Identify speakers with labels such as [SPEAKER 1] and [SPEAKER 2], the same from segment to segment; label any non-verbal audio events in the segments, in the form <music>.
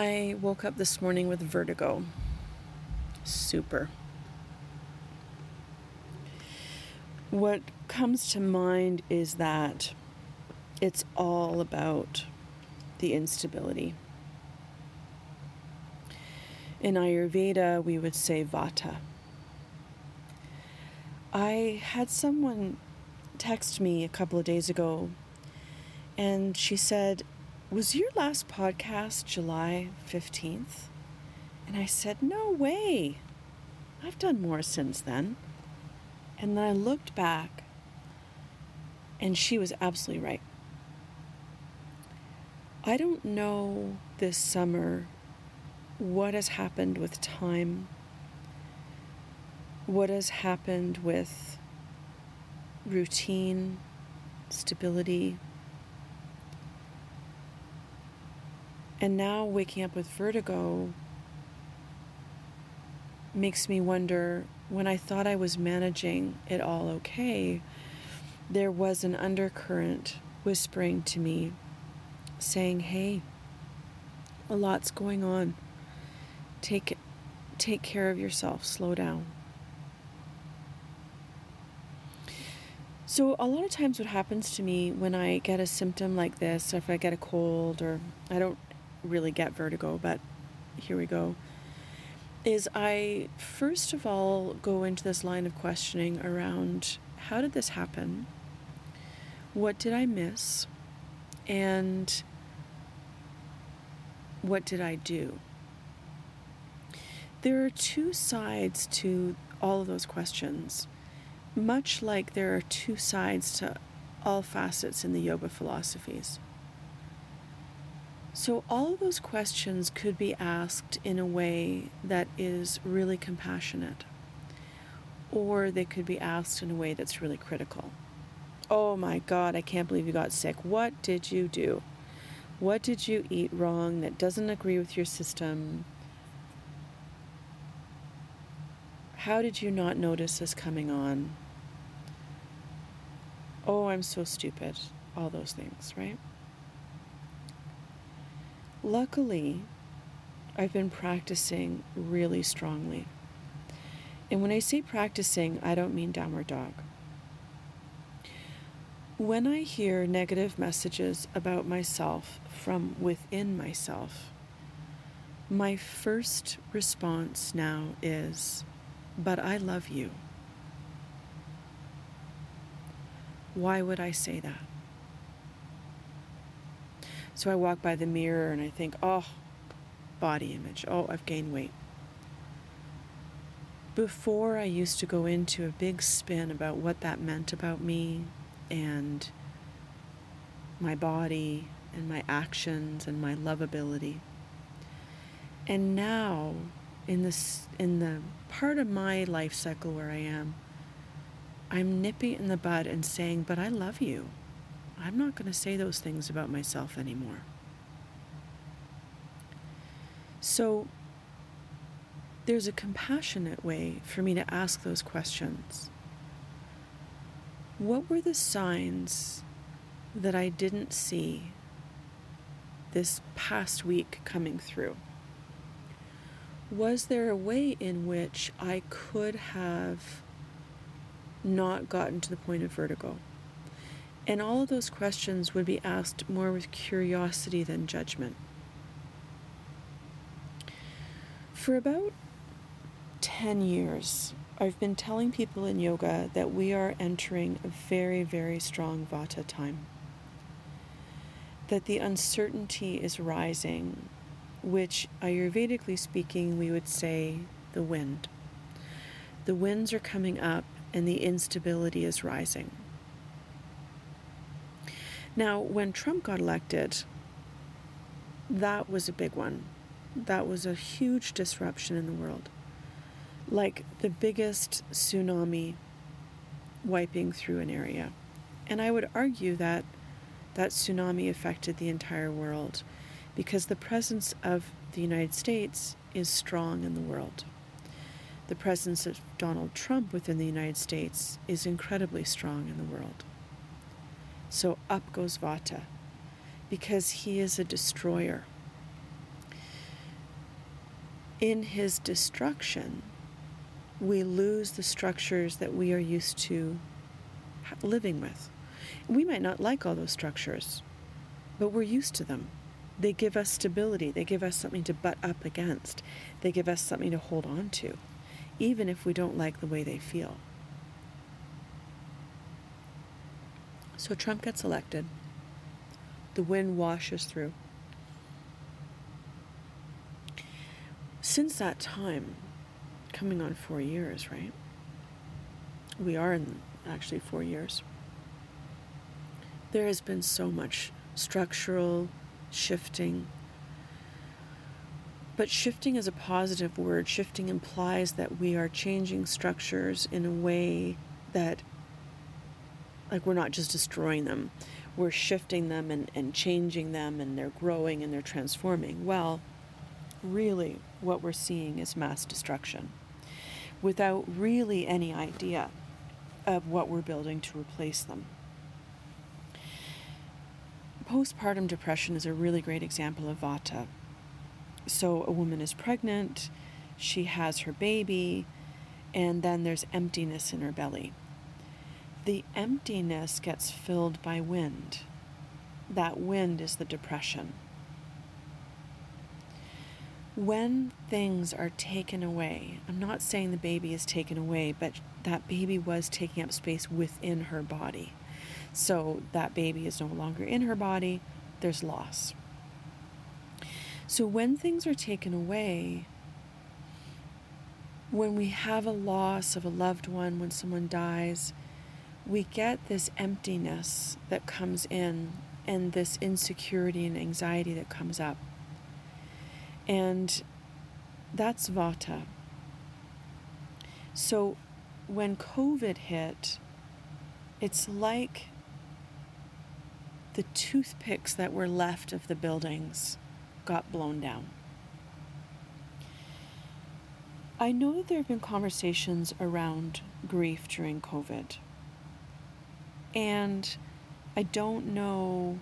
[SPEAKER 1] I woke up this morning with vertigo. Super. What comes to mind is that it's all about the instability. In Ayurveda, we would say vata. I had someone text me a couple of days ago and she said, Was your last podcast July 15th? And I said, No way. I've done more since then. And then I looked back, and she was absolutely right. I don't know this summer what has happened with time, what has happened with routine, stability. And now waking up with vertigo makes me wonder when I thought I was managing it all okay, there was an undercurrent whispering to me, saying, Hey, a lot's going on. Take, take care of yourself, slow down. So, a lot of times, what happens to me when I get a symptom like this, or if I get a cold, or I don't really get vertigo, but here we go is I first of all go into this line of questioning around how did this happen? What did I miss? And what did I do? There are two sides to all of those questions, much like there are two sides to all facets in the yoga philosophies. So, all those questions could be asked in a way that is really compassionate, or they could be asked in a way that's really critical. Oh my God, I can't believe you got sick. What did you do? What did you eat wrong that doesn't agree with your system? How did you not notice this coming on? Oh, I'm so stupid. All those things, right? Luckily, I've been practicing really strongly. And when I say practicing, I don't mean downward dog. When I hear negative messages about myself from within myself, my first response now is, But I love you. Why would I say that? So I walk by the mirror and I think, oh, body image. Oh, I've gained weight. Before I used to go into a big spin about what that meant about me and my body and my actions and my lovability. And now in this in the part of my life cycle where I am, I'm nipping in the bud and saying, "But I love you." I'm not going to say those things about myself anymore. So there's a compassionate way for me to ask those questions. What were the signs that I didn't see this past week coming through? Was there a way in which I could have not gotten to the point of vertigo? And all of those questions would be asked more with curiosity than judgment. For about 10 years, I've been telling people in yoga that we are entering a very, very strong vata time. That the uncertainty is rising, which Ayurvedically speaking, we would say the wind. The winds are coming up and the instability is rising. Now, when Trump got elected, that was a big one. That was a huge disruption in the world. Like the biggest tsunami wiping through an area. And I would argue that that tsunami affected the entire world because the presence of the United States is strong in the world. The presence of Donald Trump within the United States is incredibly strong in the world. So up goes Vata because he is a destroyer. in his destruction, we lose the structures that we are used to living with. We might not like all those structures, but we're used to them. They give us stability, they give us something to butt up against, they give us something to hold on to, even if we don't like the way they feel. So Trump gets elected. The wind washes through. Since that time, coming on four years, right? We are in actually four years. There has been so much structural shifting. But shifting is a positive word. Shifting implies that we are changing structures in a way that, like, we're not just destroying them, we're shifting them and, and changing them, and they're growing and they're transforming. Well, really, what we're seeing is mass destruction without really any idea of what we're building to replace them postpartum depression is a really great example of vata. So, a woman is pregnant, she has her baby, and then there's emptiness in her belly. The emptiness gets filled by wind. That wind is the depression. When things are taken away, I'm not saying the baby is taken away, but that baby was taking up space within her body. So that baby is no longer in her body, there's loss. So when things are taken away, when we have a loss of a loved one, when someone dies, we get this emptiness that comes in and this insecurity and anxiety that comes up. And that's Vata. So when COVID hit, it's like the toothpicks that were left of the buildings got blown down. I know that there have been conversations around grief during COVID. And I don't know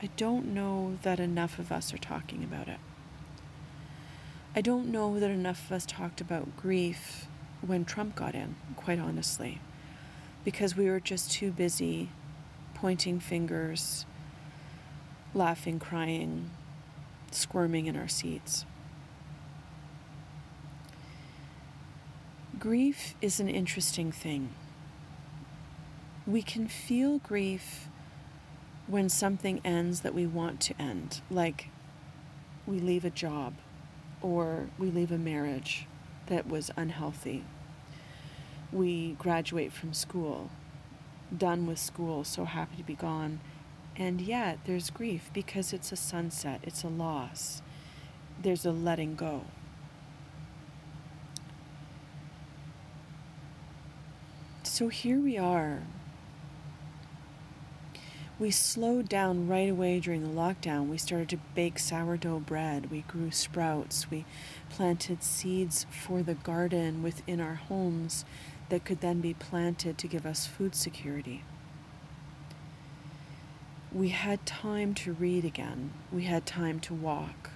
[SPEAKER 1] I don't know that enough of us are talking about it. I don't know that enough of us talked about grief when Trump got in, quite honestly, because we were just too busy pointing fingers, laughing, crying, squirming in our seats. Grief is an interesting thing. We can feel grief when something ends that we want to end, like we leave a job or we leave a marriage that was unhealthy. We graduate from school done with school, so happy to be gone. And yet there's grief because it's a sunset, it's a loss, there's a letting go. So here we are. We slowed down right away during the lockdown. We started to bake sourdough bread. We grew sprouts. We planted seeds for the garden within our homes that could then be planted to give us food security. We had time to read again. We had time to walk.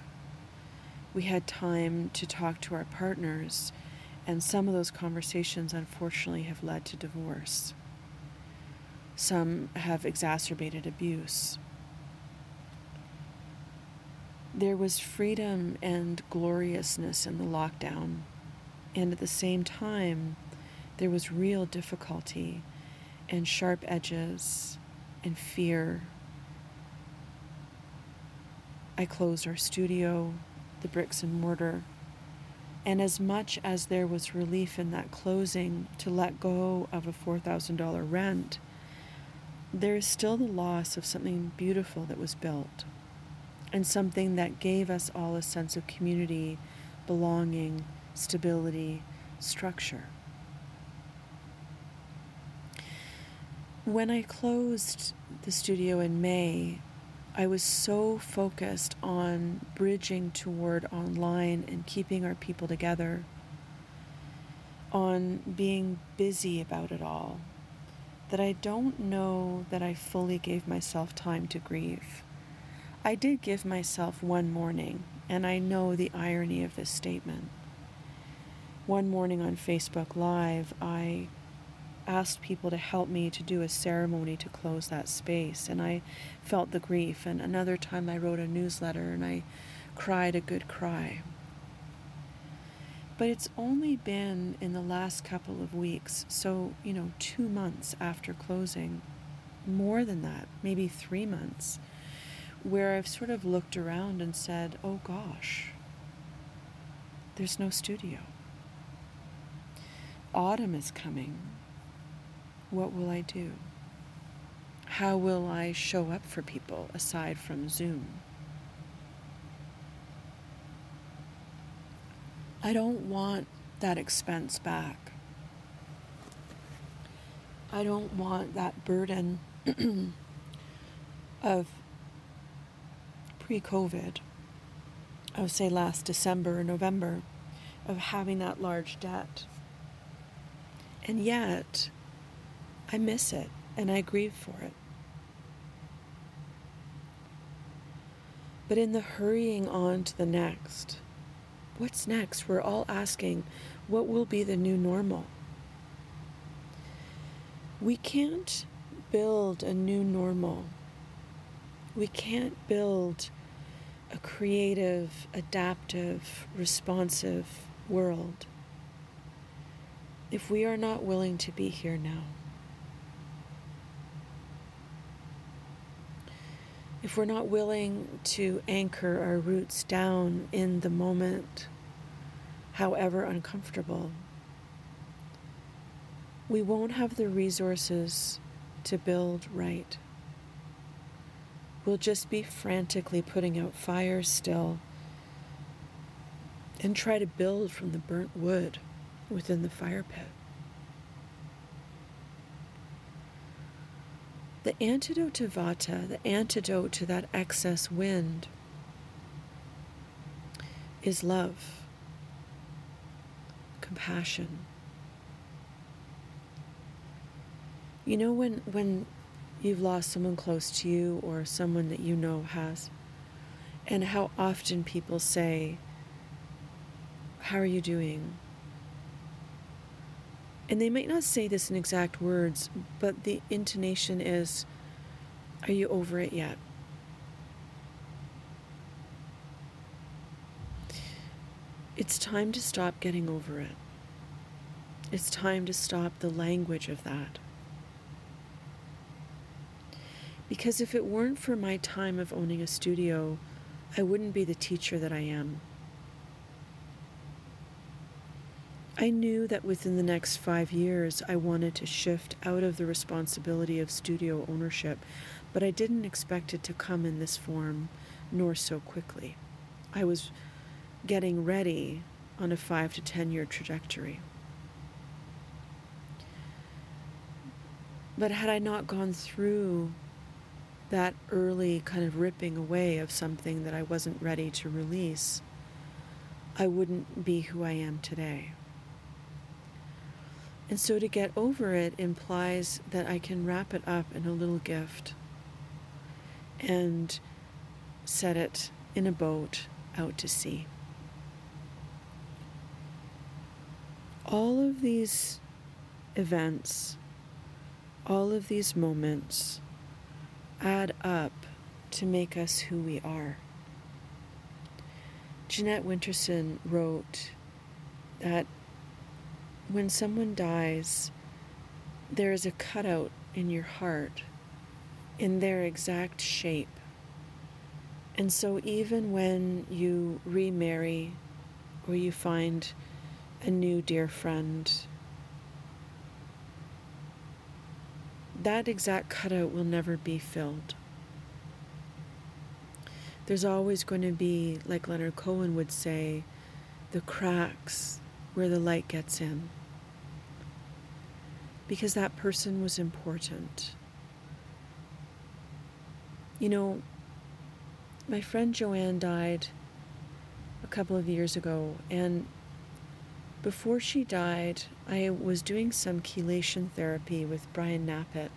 [SPEAKER 1] We had time to talk to our partners, and some of those conversations unfortunately have led to divorce. Some have exacerbated abuse. There was freedom and gloriousness in the lockdown, and at the same time, there was real difficulty and sharp edges and fear. I closed our studio, the bricks and mortar, and as much as there was relief in that closing to let go of a $4,000 rent, there is still the loss of something beautiful that was built and something that gave us all a sense of community, belonging, stability, structure. When I closed the studio in May, I was so focused on bridging toward online and keeping our people together, on being busy about it all, that I don't know that I fully gave myself time to grieve. I did give myself one morning, and I know the irony of this statement. One morning on Facebook Live, I asked people to help me to do a ceremony to close that space, and I felt the grief. And another time, I wrote a newsletter and I cried a good cry. But it's only been in the last couple of weeks, so, you know, two months after closing, more than that, maybe three months, where I've sort of looked around and said, oh gosh, there's no studio. Autumn is coming. What will I do? How will I show up for people aside from Zoom? I don't want that expense back. I don't want that burden <clears throat> of pre COVID, of say last December or November, of having that large debt. And yet, I miss it and I grieve for it. But in the hurrying on to the next, What's next? We're all asking, what will be the new normal? We can't build a new normal. We can't build a creative, adaptive, responsive world if we are not willing to be here now. if we're not willing to anchor our roots down in the moment, however uncomfortable, we won't have the resources to build right. We'll just be frantically putting out fires still and try to build from the burnt wood within the fire pit. The antidote to vata, the antidote to that excess wind, is love, compassion. You know, when, when you've lost someone close to you or someone that you know has, and how often people say, How are you doing? And they might not say this in exact words, but the intonation is, Are you over it yet? It's time to stop getting over it. It's time to stop the language of that. Because if it weren't for my time of owning a studio, I wouldn't be the teacher that I am. I knew that within the next five years I wanted to shift out of the responsibility of studio ownership, but I didn't expect it to come in this form, nor so quickly. I was getting ready on a five to ten year trajectory. But had I not gone through that early kind of ripping away of something that I wasn't ready to release, I wouldn't be who I am today. And so to get over it implies that I can wrap it up in a little gift and set it in a boat out to sea. All of these events, all of these moments add up to make us who we are. Jeanette Winterson wrote that when someone dies, there is a cutout in your heart in their exact shape. And so, even when you remarry or you find a new dear friend, that exact cutout will never be filled. There's always going to be, like Leonard Cohen would say, the cracks where the light gets in because that person was important. You know, my friend Joanne died a couple of years ago, and before she died, I was doing some chelation therapy with Brian Knappett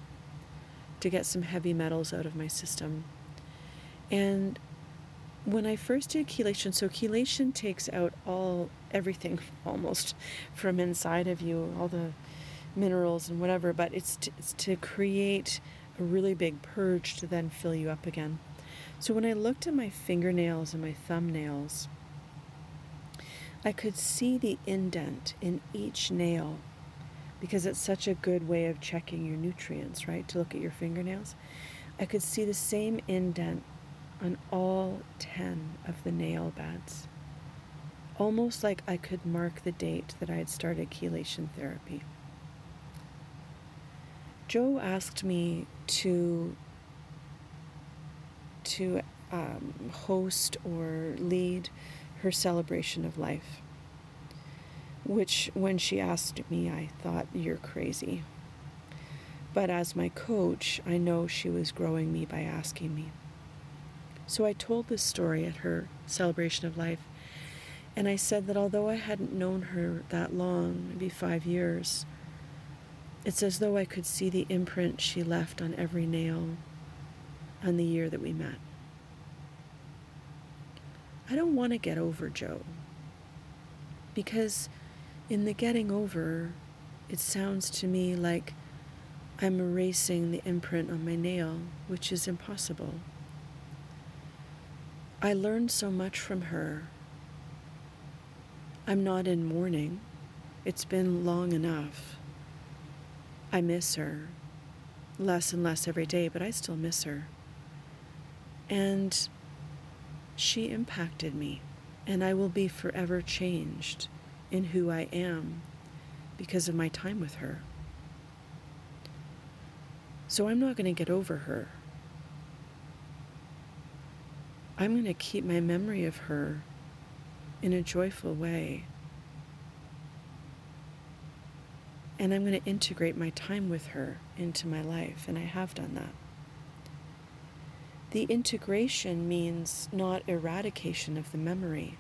[SPEAKER 1] to get some heavy metals out of my system. And when I first did chelation, so chelation takes out all everything <laughs> almost from inside of you, all the minerals and whatever, but it's to, it's to create a really big purge to then fill you up again. So when I looked at my fingernails and my thumbnails, I could see the indent in each nail because it's such a good way of checking your nutrients, right? To look at your fingernails. I could see the same indent on all 10 of the nail beds. Almost like I could mark the date that I had started chelation therapy. Joe asked me to to um, host or lead her celebration of life. Which, when she asked me, I thought, You're crazy. But as my coach, I know she was growing me by asking me. So I told this story at her celebration of life, and I said that although I hadn't known her that long, maybe five years, it's as though I could see the imprint she left on every nail on the year that we met. I don't want to get over Joe because in the getting over, it sounds to me like I'm erasing the imprint on my nail, which is impossible. I learned so much from her. I'm not in mourning. It's been long enough. I miss her less and less every day, but I still miss her. And she impacted me, and I will be forever changed in who I am because of my time with her. So I'm not going to get over her. I'm going to keep my memory of her in a joyful way. And I'm going to integrate my time with her into my life, and I have done that. The integration means not eradication of the memory.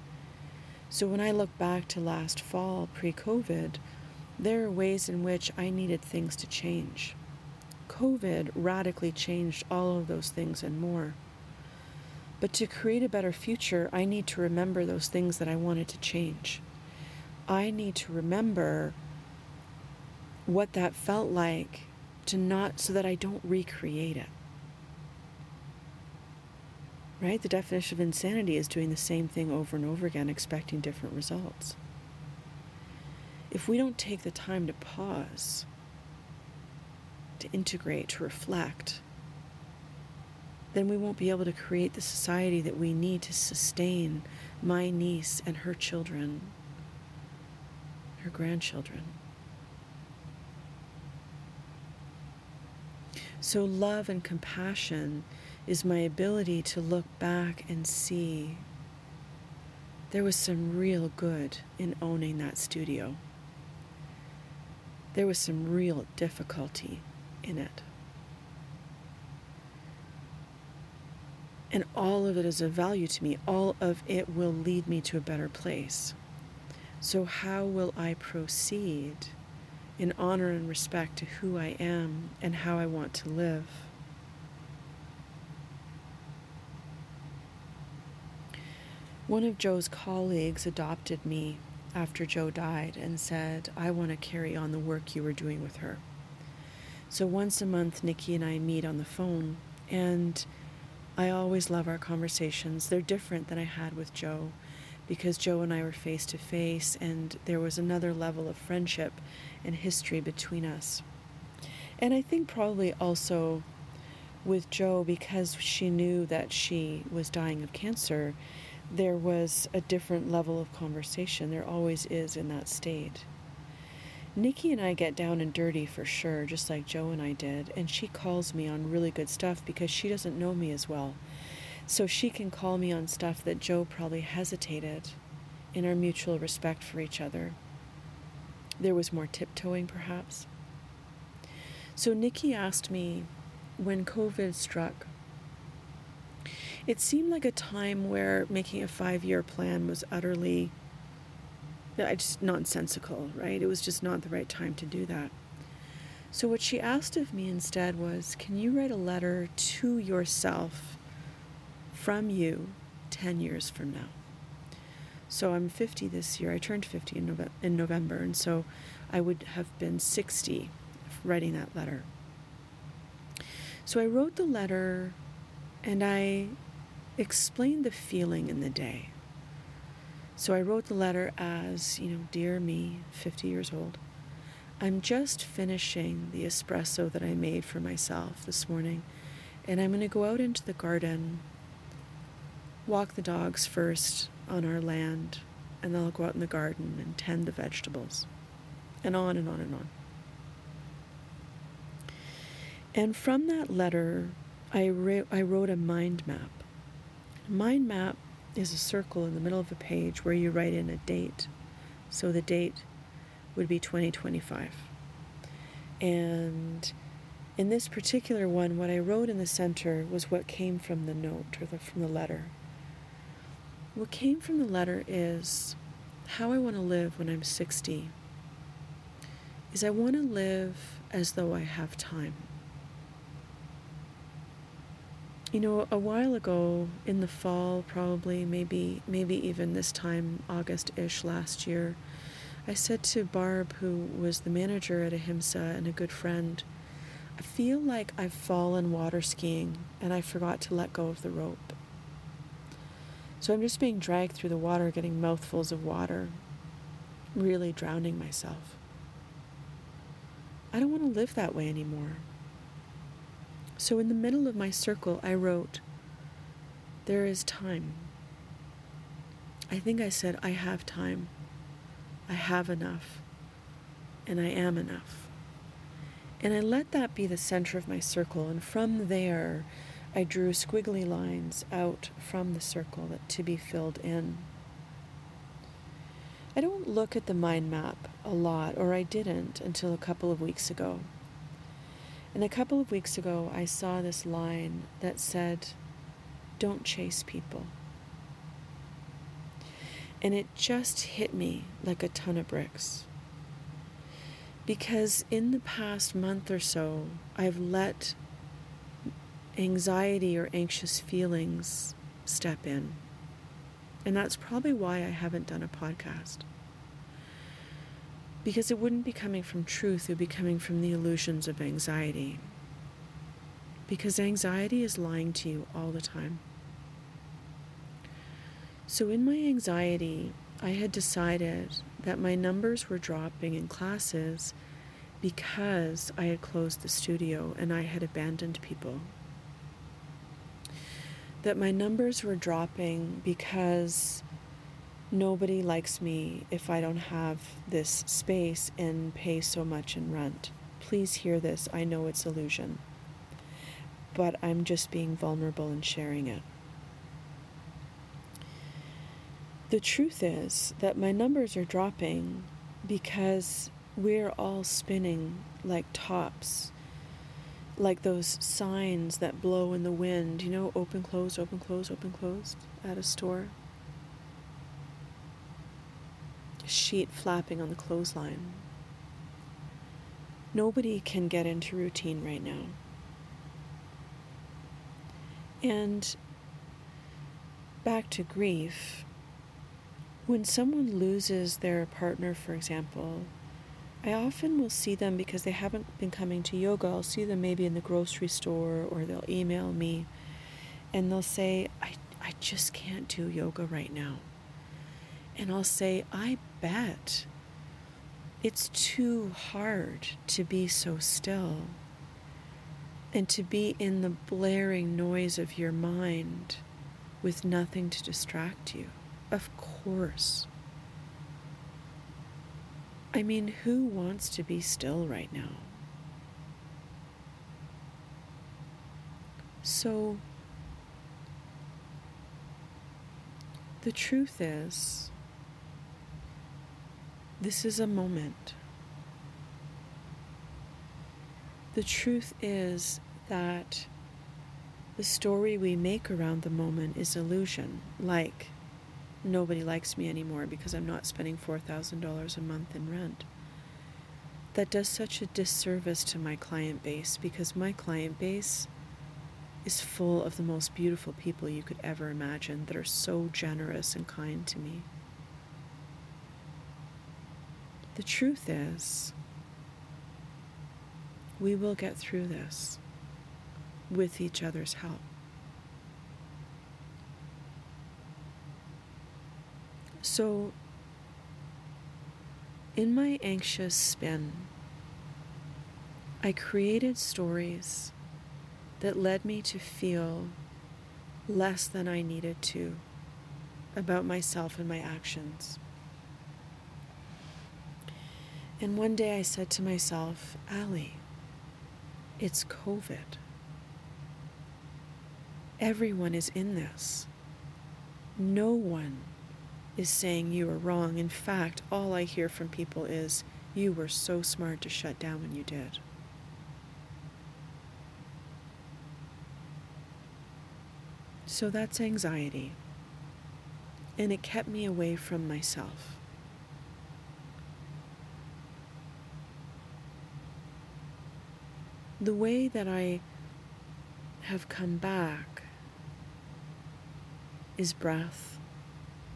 [SPEAKER 1] So when I look back to last fall, pre COVID, there are ways in which I needed things to change. COVID radically changed all of those things and more. But to create a better future, I need to remember those things that I wanted to change. I need to remember what that felt like to not so that I don't recreate it. Right? The definition of insanity is doing the same thing over and over again, expecting different results. If we don't take the time to pause, to integrate, to reflect, then we won't be able to create the society that we need to sustain my niece and her children, her grandchildren. So, love and compassion is my ability to look back and see there was some real good in owning that studio. There was some real difficulty in it. And all of it is of value to me. All of it will lead me to a better place. So, how will I proceed in honor and respect to who I am and how I want to live? One of Joe's colleagues adopted me after Joe died and said, I want to carry on the work you were doing with her. So once a month, Nikki and I meet on the phone, and I always love our conversations. They're different than I had with Joe because Joe and I were face to face, and there was another level of friendship and history between us. And I think probably also with Joe, because she knew that she was dying of cancer, there was a different level of conversation. There always is in that state. Nikki and I get down and dirty for sure, just like Joe and I did, and she calls me on really good stuff because she doesn't know me as well. So she can call me on stuff that Joe probably hesitated in our mutual respect for each other. There was more tiptoeing, perhaps. So Nikki asked me when COVID struck it seemed like a time where making a five year plan was utterly just nonsensical, right? It was just not the right time to do that. So, what she asked of me instead was Can you write a letter to yourself from you 10 years from now. So I'm 50 this year. I turned 50 in, Nove- in November, and so I would have been 60 writing that letter. So I wrote the letter and I explained the feeling in the day. So I wrote the letter as, you know, dear me, 50 years old. I'm just finishing the espresso that I made for myself this morning, and I'm going to go out into the garden, walk the dogs first on our land, and then I'll go out in the garden and tend the vegetables, and on and on and on. And from that letter, I, re- I wrote a mind map. Mind map is a circle in the middle of a page where you write in a date. So the date would be 2025. And in this particular one, what I wrote in the center was what came from the note or the, from the letter. What came from the letter is how I want to live when I'm 60. Is I want to live as though I have time. You know, a while ago in the fall, probably maybe maybe even this time August-ish last year, I said to Barb, who was the manager at Ahimsa and a good friend, I feel like I've fallen water skiing and I forgot to let go of the rope. So I'm just being dragged through the water, getting mouthfuls of water, really drowning myself. I don't want to live that way anymore. So in the middle of my circle, I wrote, There is time. I think I said, I have time. I have enough. And I am enough. And I let that be the center of my circle. And from there, I drew squiggly lines out from the circle that, to be filled in. I don't look at the mind map a lot, or I didn't until a couple of weeks ago. And a couple of weeks ago, I saw this line that said, Don't chase people. And it just hit me like a ton of bricks. Because in the past month or so, I've let anxiety or anxious feelings step in. And that's probably why I haven't done a podcast because it wouldn't be coming from truth, it would be coming from the illusions of anxiety. Because anxiety is lying to you all the time. So, in my anxiety, I had decided that my numbers were dropping in classes because I had closed the studio and I had abandoned people. That my numbers were dropping because nobody likes me if I don't have this space and pay so much in rent. Please hear this. I know it's illusion. But I'm just being vulnerable and sharing it. The truth is that my numbers are dropping because we're all spinning like tops, like those signs that blow in the wind, you know, open, close, open, close, open, closed at a store sheet flapping on the clothesline. Nobody can get into routine right now. And back to grief, when someone loses their partner, for example, I often will see them because they haven't been coming to yoga. I'll see them maybe in the grocery store or they'll email me and they'll say, I, I just can't do yoga right now. And I'll say, I bet it's too hard to be so still and to be in the blaring noise of your mind with nothing to distract you. Of course. I mean, who wants to be still right now? So, the truth is, this is a moment. The truth is that the story we make around the moment is illusion, like nobody likes me anymore because I'm not spending $4,000 a month in rent. That does such a disservice to my client base because my client base is full of the most beautiful people you could ever imagine that are so generous and kind to me. The truth is, we will get through this with each other's help. So, in my anxious spin, I created stories that led me to feel less than I needed to about myself and my actions. And one day I said to myself, Ali, it's COVID. Everyone is in this. No one is saying you are wrong. In fact, all I hear from people is, you were so smart to shut down when you did. So that's anxiety. And it kept me away from myself. The way that I have come back is breath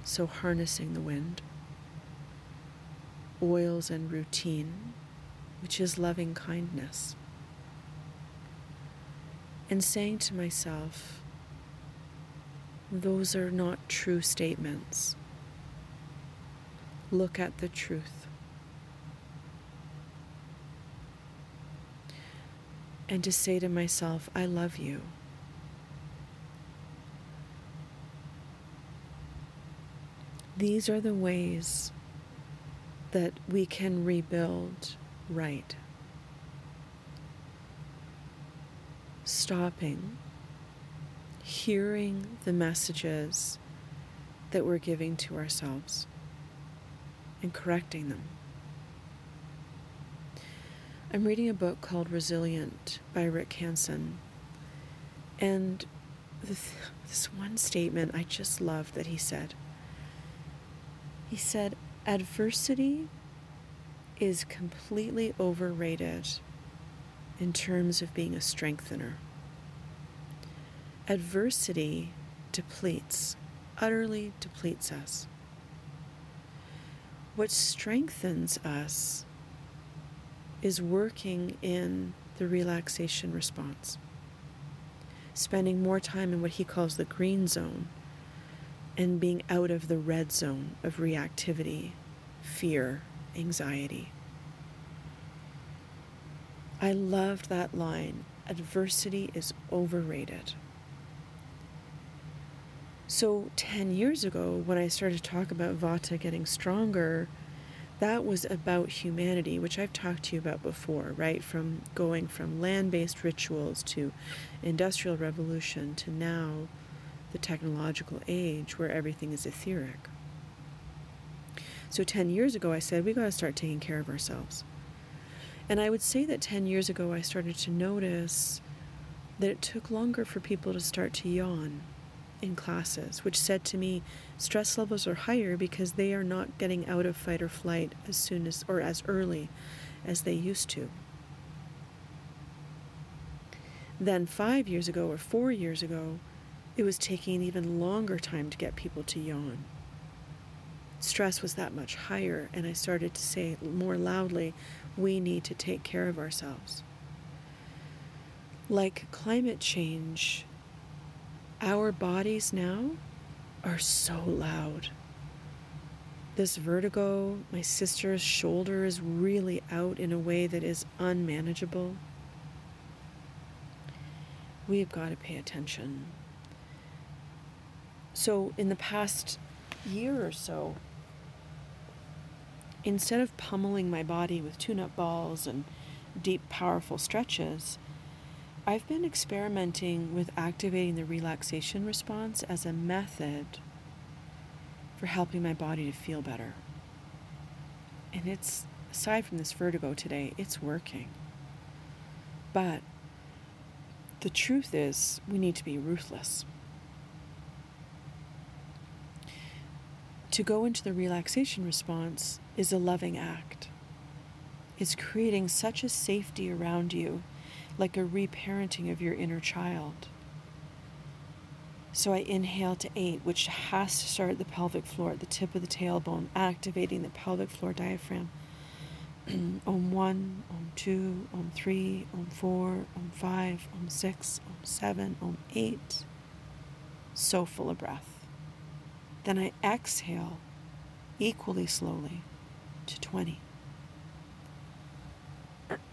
[SPEAKER 1] so harnessing the wind, oils and routine, which is loving kindness, and saying to myself, those are not true statements. Look at the truth. And to say to myself, I love you. These are the ways that we can rebuild right. Stopping, hearing the messages that we're giving to ourselves, and correcting them. I'm reading a book called Resilient by Rick Hanson, and this one statement I just love that he said. He said, adversity is completely overrated in terms of being a strengthener. Adversity depletes, utterly depletes us. What strengthens us is working in the relaxation response, spending more time in what he calls the green zone and being out of the red zone of reactivity, fear, anxiety. I loved that line adversity is overrated. So, 10 years ago, when I started to talk about Vata getting stronger, that was about humanity, which I've talked to you about before, right? From going from land based rituals to industrial revolution to now the technological age where everything is etheric. So 10 years ago, I said, we got to start taking care of ourselves. And I would say that 10 years ago, I started to notice that it took longer for people to start to yawn in classes, which said to me, stress levels are higher because they are not getting out of fight or flight as soon as or as early as they used to. Then, five years ago or four years ago, it was taking an even longer time to get people to yawn. Stress was that much higher, and I started to say more loudly, we need to take care of ourselves. Like climate change, our bodies now are so loud. This vertigo, my sister's shoulder is really out in a way that is unmanageable. We've got to pay attention. So, in the past year or so, instead of pummeling my body with tune up balls and deep, powerful stretches, I've been experimenting with activating the relaxation response as a method for helping my body to feel better. And it's, aside from this vertigo today, it's working. But the truth is, we need to be ruthless. To go into the relaxation response is a loving act. It's creating such a safety around you, like a reparenting of your inner child. So I inhale to eight, which has to start at the pelvic floor, at the tip of the tailbone, activating the pelvic floor diaphragm. <clears throat> om one, om two, om three, om four, om five, om six, om seven, om eight. So full of breath. Then I exhale equally slowly to 20.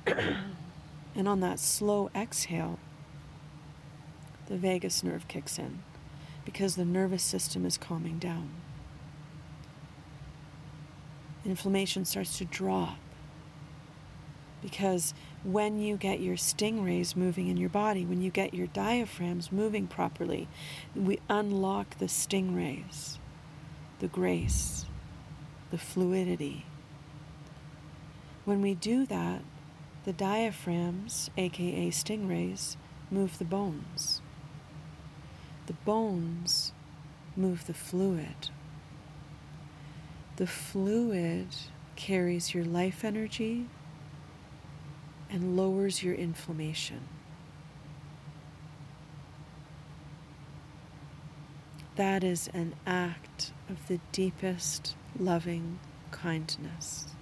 [SPEAKER 1] <clears throat> and on that slow exhale, the vagus nerve kicks in because the nervous system is calming down. Inflammation starts to drop because when you get your stingrays moving in your body, when you get your diaphragms moving properly, we unlock the stingrays, the grace, the fluidity. When we do that, the diaphragms, aka stingrays, move the bones. The bones move the fluid. The fluid carries your life energy and lowers your inflammation. That is an act of the deepest loving kindness.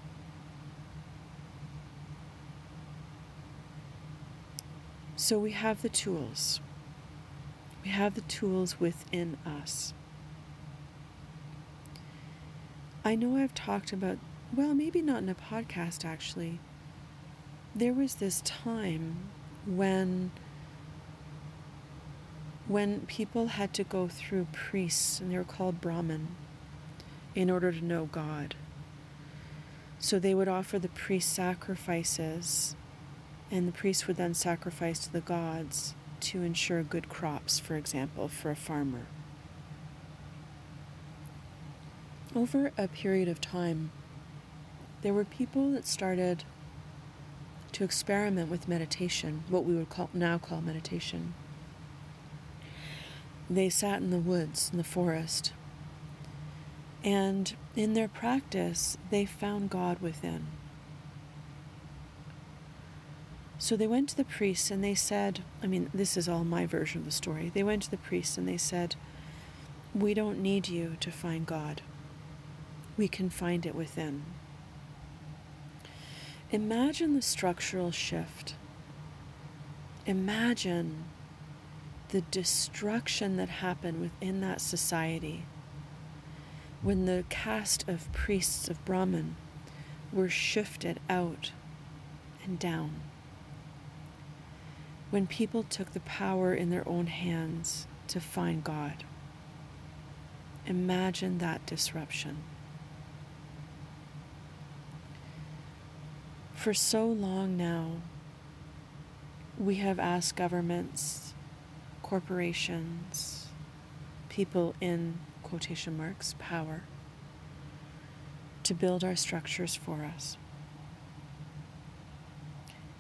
[SPEAKER 1] So we have the tools. We have the tools within us. I know I've talked about, well, maybe not in a podcast actually. There was this time when when people had to go through priests and they were called Brahmin in order to know God. So they would offer the priest sacrifices and the priest would then sacrifice to the gods to ensure good crops, for example, for a farmer. Over a period of time, there were people that started to experiment with meditation, what we would call, now call meditation. They sat in the woods, in the forest, and in their practice, they found God within. So they went to the priests and they said, I mean, this is all my version of the story. They went to the priests and they said, We don't need you to find God. We can find it within. Imagine the structural shift. Imagine the destruction that happened within that society when the caste of priests of Brahman were shifted out and down when people took the power in their own hands to find God. Imagine that disruption. For so long now, we have asked governments, corporations, people in quotation marks, power, to build our structures for us.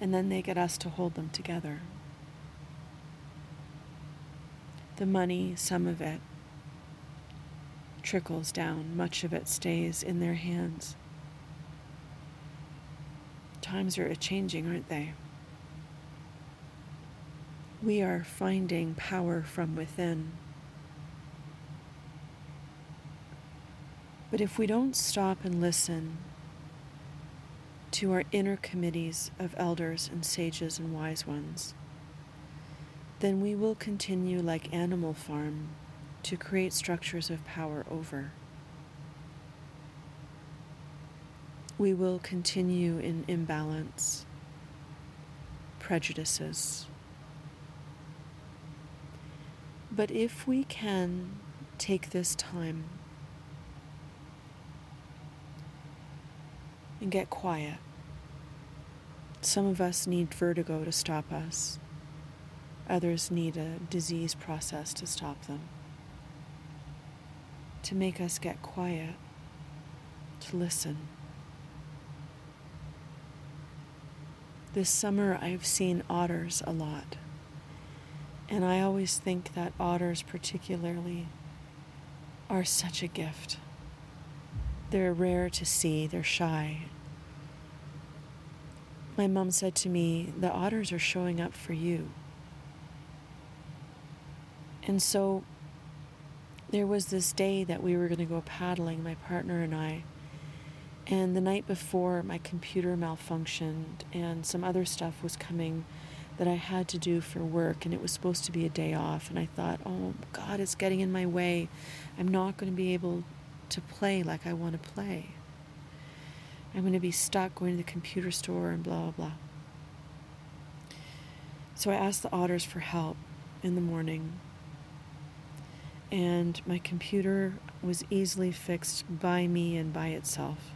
[SPEAKER 1] And then they get us to hold them together. The money, some of it, trickles down, much of it stays in their hands. Times are changing, aren't they? We are finding power from within. But if we don't stop and listen to our inner committees of elders and sages and wise ones, then we will continue like Animal Farm to create structures of power over. We will continue in imbalance, prejudices. But if we can take this time and get quiet, some of us need vertigo to stop us. Others need a disease process to stop them. To make us get quiet, to listen. This summer, I've seen otters a lot. And I always think that otters, particularly, are such a gift. They're rare to see, they're shy. My mom said to me, The otters are showing up for you. And so there was this day that we were going to go paddling, my partner and I. And the night before, my computer malfunctioned, and some other stuff was coming that I had to do for work, and it was supposed to be a day off. And I thought, oh, God, it's getting in my way. I'm not going to be able to play like I want to play. I'm going to be stuck going to the computer store and blah, blah, blah. So I asked the otters for help in the morning, and my computer was easily fixed by me and by itself.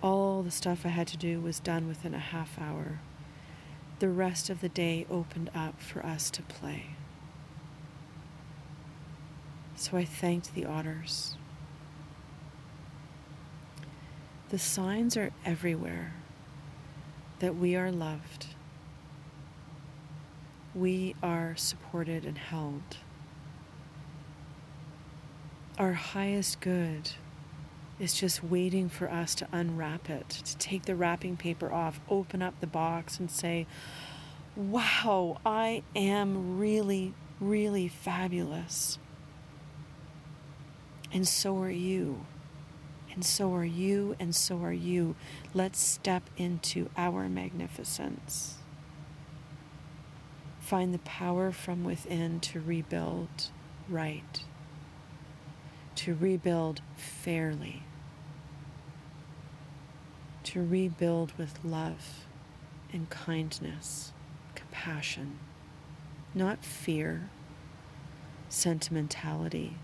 [SPEAKER 1] All the stuff I had to do was done within a half hour. The rest of the day opened up for us to play. So I thanked the otters. The signs are everywhere that we are loved, we are supported and held. Our highest good is just waiting for us to unwrap it, to take the wrapping paper off, open up the box, and say, Wow, I am really, really fabulous. And so are you and so are you, and so are you. Let's step into our magnificence. Find the power from within to rebuild right, to rebuild fairly, to rebuild with love and kindness, compassion, not fear, sentimentality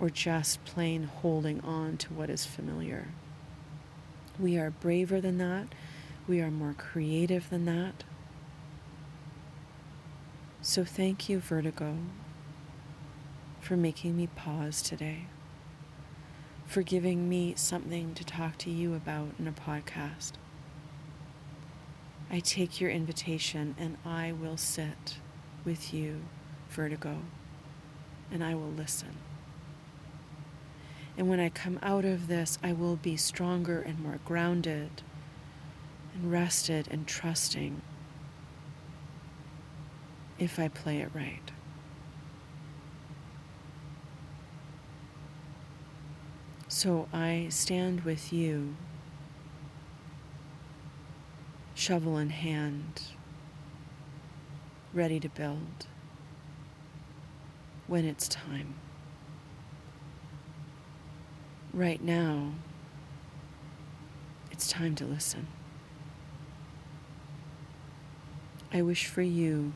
[SPEAKER 1] or just plain holding on to what is familiar. We are braver than that. We are more creative than that. So thank you, Vertigo, for making me pause today, for giving me something to talk to you about in a podcast. I take your invitation and I will sit with you, Vertigo, and I will listen. And when I come out of this, I will be stronger and more grounded and rested and trusting if I play it right. So I stand with you, shovel in hand, ready to build when it's time right now, it's time to listen. I wish for you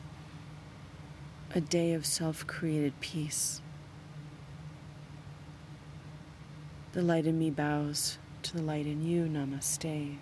[SPEAKER 1] a day of self created peace. The light in me bows to the light in you. Namaste.